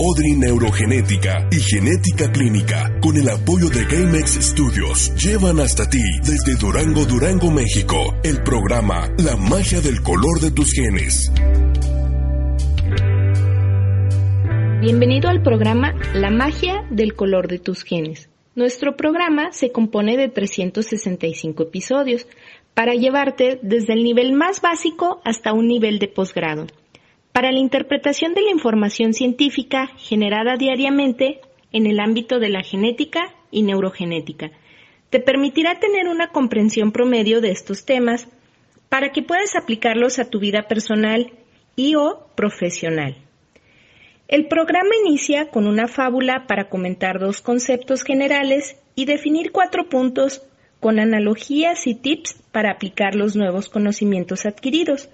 Odri Neurogenética y Genética Clínica, con el apoyo de GameX Studios, llevan hasta ti, desde Durango, Durango, México, el programa La magia del color de tus genes. Bienvenido al programa La magia del color de tus genes. Nuestro programa se compone de 365 episodios para llevarte desde el nivel más básico hasta un nivel de posgrado para la interpretación de la información científica generada diariamente en el ámbito de la genética y neurogenética. Te permitirá tener una comprensión promedio de estos temas para que puedas aplicarlos a tu vida personal y o profesional. El programa inicia con una fábula para comentar dos conceptos generales y definir cuatro puntos con analogías y tips para aplicar los nuevos conocimientos adquiridos.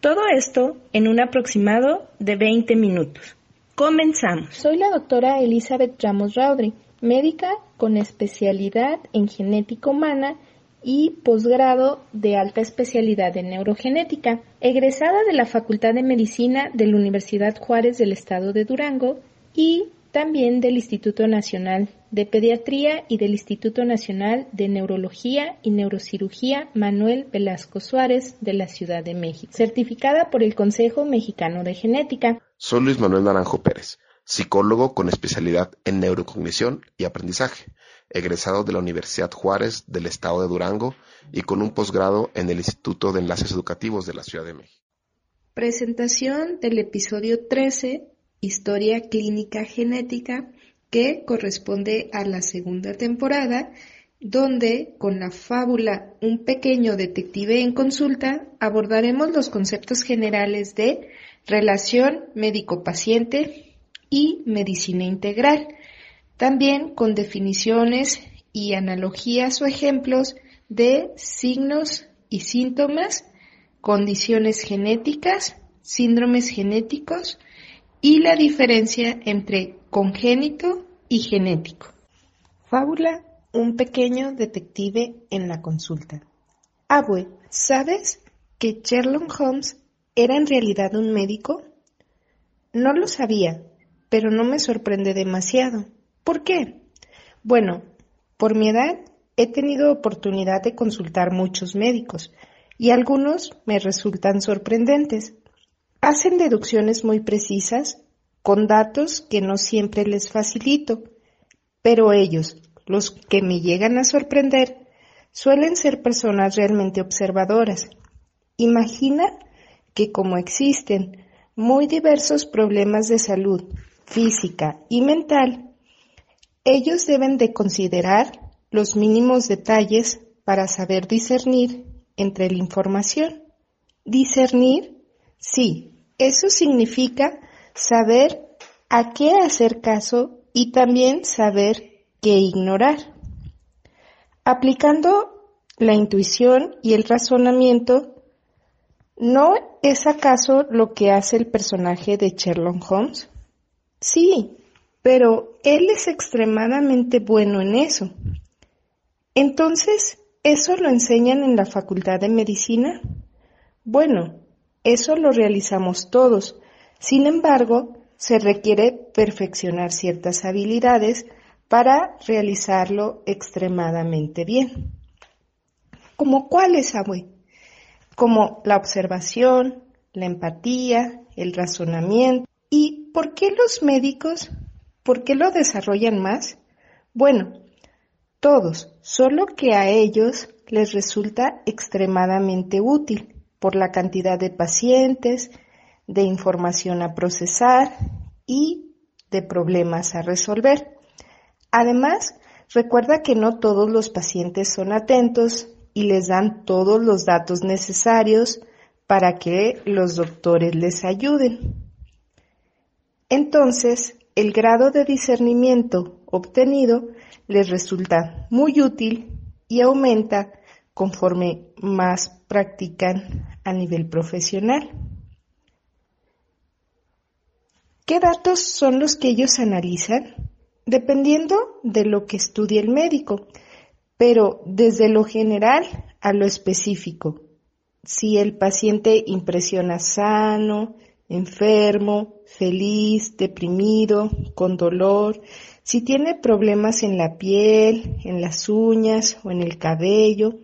Todo esto en un aproximado de 20 minutos. Comenzamos. Soy la doctora Elizabeth Ramos Raudri, médica con especialidad en genética humana y posgrado de alta especialidad en neurogenética, egresada de la Facultad de Medicina de la Universidad Juárez del Estado de Durango y también del Instituto Nacional de Pediatría y del Instituto Nacional de Neurología y Neurocirugía Manuel Velasco Suárez de la Ciudad de México, certificada por el Consejo Mexicano de Genética. Soy Luis Manuel Naranjo Pérez, psicólogo con especialidad en neurocognición y aprendizaje, egresado de la Universidad Juárez del Estado de Durango y con un posgrado en el Instituto de Enlaces Educativos de la Ciudad de México. Presentación del episodio 13 Historia Clínica Genética, que corresponde a la segunda temporada, donde con la fábula Un pequeño detective en consulta abordaremos los conceptos generales de relación médico-paciente y medicina integral, también con definiciones y analogías o ejemplos de signos y síntomas, condiciones genéticas, síndromes genéticos, y la diferencia entre congénito y genético. Fábula Un pequeño detective en la consulta. Abue, ¿sabes que Sherlock Holmes era en realidad un médico? No lo sabía, pero no me sorprende demasiado. ¿Por qué? Bueno, por mi edad he tenido oportunidad de consultar muchos médicos y algunos me resultan sorprendentes. Hacen deducciones muy precisas con datos que no siempre les facilito, pero ellos, los que me llegan a sorprender, suelen ser personas realmente observadoras. Imagina que como existen muy diversos problemas de salud física y mental, ellos deben de considerar los mínimos detalles para saber discernir entre la información. Discernir Sí, eso significa saber a qué hacer caso y también saber qué ignorar. Aplicando la intuición y el razonamiento, ¿no es acaso lo que hace el personaje de Sherlock Holmes? Sí, pero él es extremadamente bueno en eso. Entonces, ¿eso lo enseñan en la Facultad de Medicina? Bueno, eso lo realizamos todos. Sin embargo, se requiere perfeccionar ciertas habilidades para realizarlo extremadamente bien. ¿Como cuáles, Abue? Como la observación, la empatía, el razonamiento. ¿Y por qué los médicos? ¿Por qué lo desarrollan más? Bueno, todos, solo que a ellos les resulta extremadamente útil por la cantidad de pacientes, de información a procesar y de problemas a resolver. Además, recuerda que no todos los pacientes son atentos y les dan todos los datos necesarios para que los doctores les ayuden. Entonces, el grado de discernimiento obtenido les resulta muy útil y aumenta conforme más practican a nivel profesional. ¿Qué datos son los que ellos analizan? Dependiendo de lo que estudie el médico, pero desde lo general a lo específico. Si el paciente impresiona sano, enfermo, feliz, deprimido, con dolor, si tiene problemas en la piel, en las uñas o en el cabello,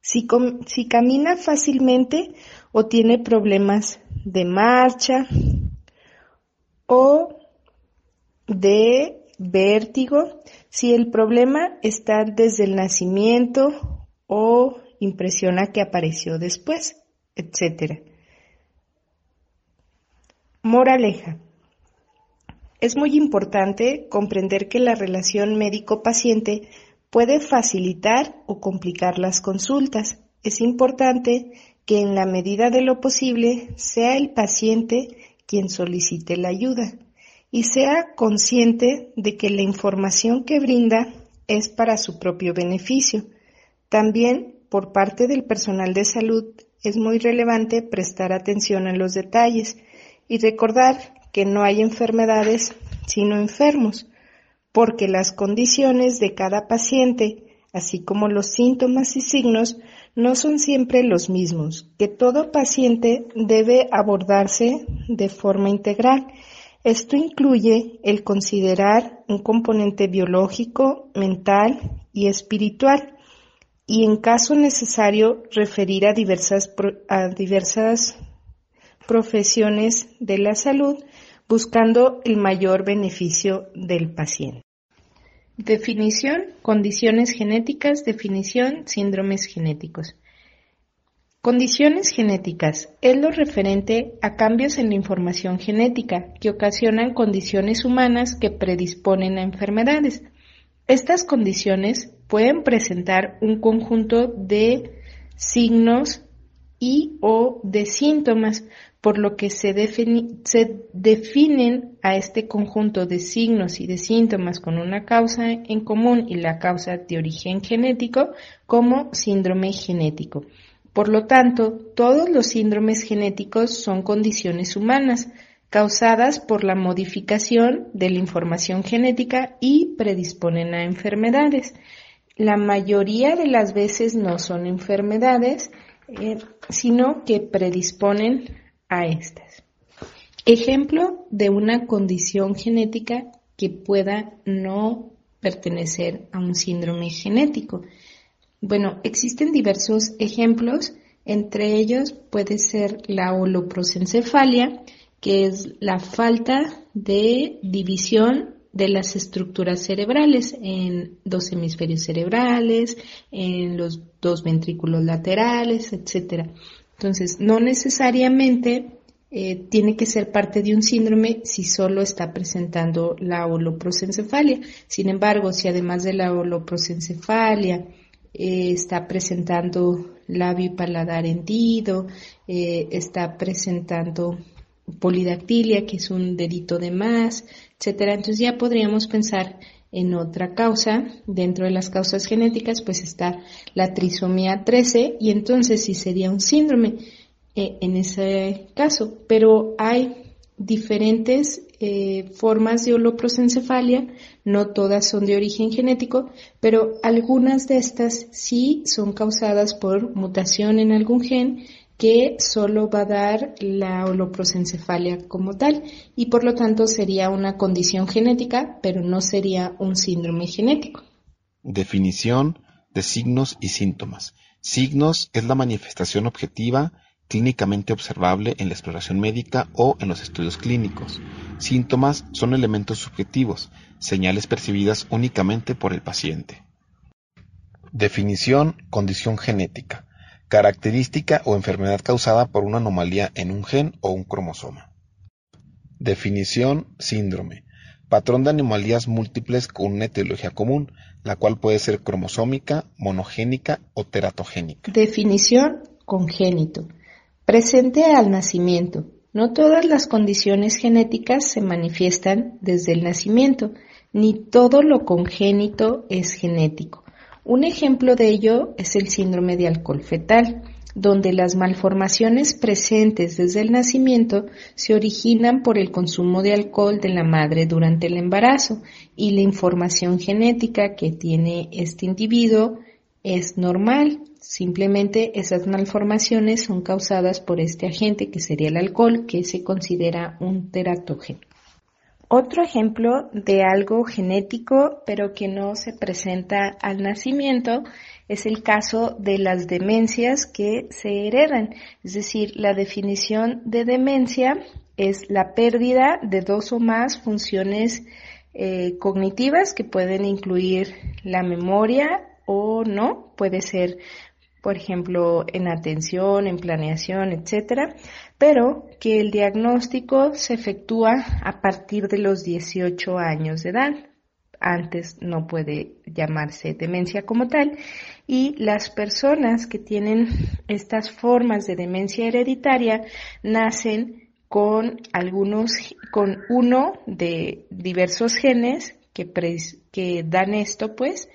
si, si camina fácilmente o tiene problemas de marcha o de vértigo, si el problema está desde el nacimiento o impresiona que apareció después, etc. Moraleja. Es muy importante comprender que la relación médico-paciente puede facilitar o complicar las consultas. Es importante que en la medida de lo posible sea el paciente quien solicite la ayuda y sea consciente de que la información que brinda es para su propio beneficio. También por parte del personal de salud es muy relevante prestar atención a los detalles y recordar que no hay enfermedades sino enfermos, porque las condiciones de cada paciente, así como los síntomas y signos, no son siempre los mismos, que todo paciente debe abordarse de forma integral. Esto incluye el considerar un componente biológico, mental y espiritual, y en caso necesario referir a diversas, a diversas profesiones de la salud buscando el mayor beneficio del paciente. Definición, condiciones genéticas, definición, síndromes genéticos. Condiciones genéticas es lo referente a cambios en la información genética que ocasionan condiciones humanas que predisponen a enfermedades. Estas condiciones pueden presentar un conjunto de signos y o de síntomas por lo que se, definen a este conjunto de signos y de síntomas con una causa en común y la causa de origen genético como síndrome genético. Por lo tanto, todos los síndromes genéticos son condiciones humanas causadas por la modificación de la información genética y predisponen a enfermedades. La mayoría de las veces no son enfermedades, eh, sino que predisponen a estas. Ejemplo de una condición genética que pueda no pertenecer a un síndrome genético. Bueno, existen diversos ejemplos, entre ellos puede ser la holoprosencefalia, que es la falta de división de las estructuras cerebrales en dos hemisferios cerebrales, en los dos ventrículos laterales, etcétera. Entonces, no necesariamente eh, tiene que ser parte de un síndrome si solo está presentando la holoprosencefalia. Sin embargo, si además de la holoprosencefalia eh, está presentando labio y paladar hendido, eh, está presentando polidactilia, que es un dedito de más, etcétera. Entonces ya podríamos pensar en otra causa, dentro de las causas genéticas, pues está la trisomía 13 y entonces sí sería un síndrome eh, en ese caso, pero hay diferentes eh, formas de holoprosencefalia, no todas son de origen genético, pero algunas de estas sí son causadas por mutación en algún gen que solo va a dar la holoprosencefalia como tal y por lo tanto sería una condición genética, pero no sería un síndrome genético. Definición de signos y síntomas. Signos es la manifestación objetiva clínicamente observable en la exploración médica o en los estudios clínicos. Síntomas son elementos subjetivos, señales percibidas únicamente por el paciente. Definición condición genética Característica o enfermedad causada por una anomalía en un gen o un cromosoma. Definición: síndrome. Patrón de anomalías múltiples con una etiología común, la cual puede ser cromosómica, monogénica o teratogénica. Definición: congénito. Presente al nacimiento. No todas las condiciones genéticas se manifiestan desde el nacimiento, ni todo lo congénito es genético. Un ejemplo de ello es el síndrome de alcohol fetal, donde las malformaciones presentes desde el nacimiento se originan por el consumo de alcohol de la madre durante el embarazo y la información genética que tiene este individuo es normal. Simplemente esas malformaciones son causadas por este agente que sería el alcohol, que se considera un teratógeno. Otro ejemplo de algo genético, pero que no se presenta al nacimiento, es el caso de las demencias que se heredan. Es decir, la definición de demencia es la pérdida de dos o más funciones eh, cognitivas que pueden incluir la memoria o no, puede ser por ejemplo, en atención, en planeación, etcétera, pero que el diagnóstico se efectúa a partir de los 18 años de edad. Antes no puede llamarse demencia como tal y las personas que tienen estas formas de demencia hereditaria nacen con algunos, con uno de diversos genes que, que dan esto, pues,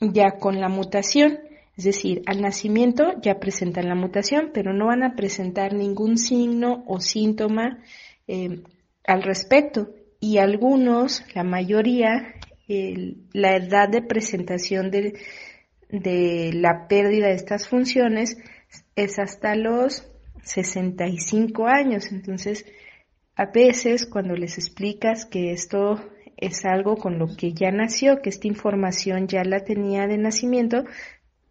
ya con la mutación. Es decir, al nacimiento ya presentan la mutación, pero no van a presentar ningún signo o síntoma eh, al respecto. Y algunos, la mayoría, la edad de presentación de, de la pérdida de estas funciones es hasta los 65 años. Entonces, a veces cuando les explicas que esto es algo con lo que ya nació, que esta información ya la tenía de nacimiento,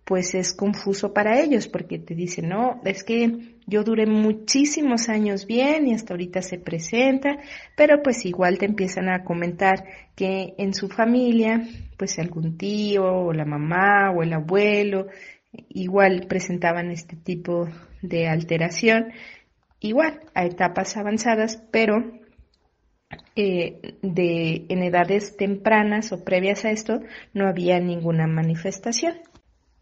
pues es confuso para ellos porque te dicen, no, es que yo duré muchísimos años bien y hasta ahorita se presenta, pero pues igual te empiezan a comentar que en su familia, pues algún tío o la mamá o el abuelo igual presentaban este tipo de alteración, igual a etapas avanzadas, pero eh, de, en edades tempranas o previas a esto no había ninguna manifestación.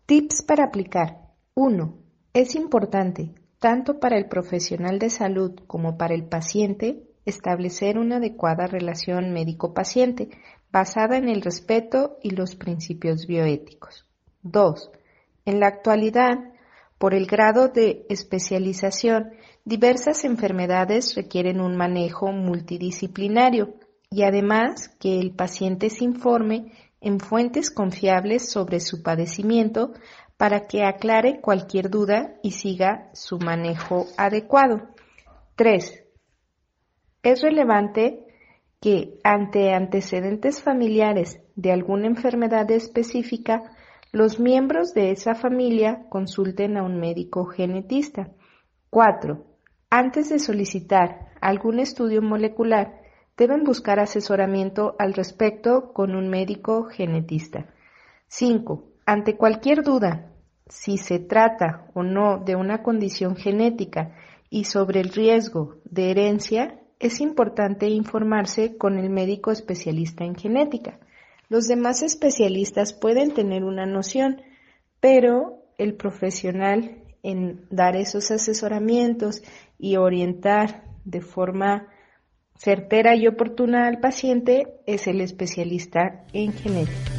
Tips para aplicar. 1. Es importante, tanto para el profesional de salud como para el paciente, establecer una adecuada relación médico-paciente basada en el respeto y los principios bioéticos. 2. En la actualidad, por el grado de especialización, diversas enfermedades requieren un manejo multidisciplinario y además que el paciente se informe en fuentes confiables sobre su padecimiento para que aclare cualquier duda y siga su manejo adecuado. 3. Es relevante que ante antecedentes familiares de alguna enfermedad específica, los miembros de esa familia consulten a un médico genetista. 4. Antes de solicitar algún estudio molecular, deben buscar asesoramiento al respecto con un médico genetista. 5. Ante cualquier duda, si se trata o no de una condición genética y sobre el riesgo de herencia, es importante informarse con el médico especialista en genética. Los demás especialistas pueden tener una noción, pero el profesional en dar esos asesoramientos y orientar de forma certera y oportuna al paciente es el especialista en genética.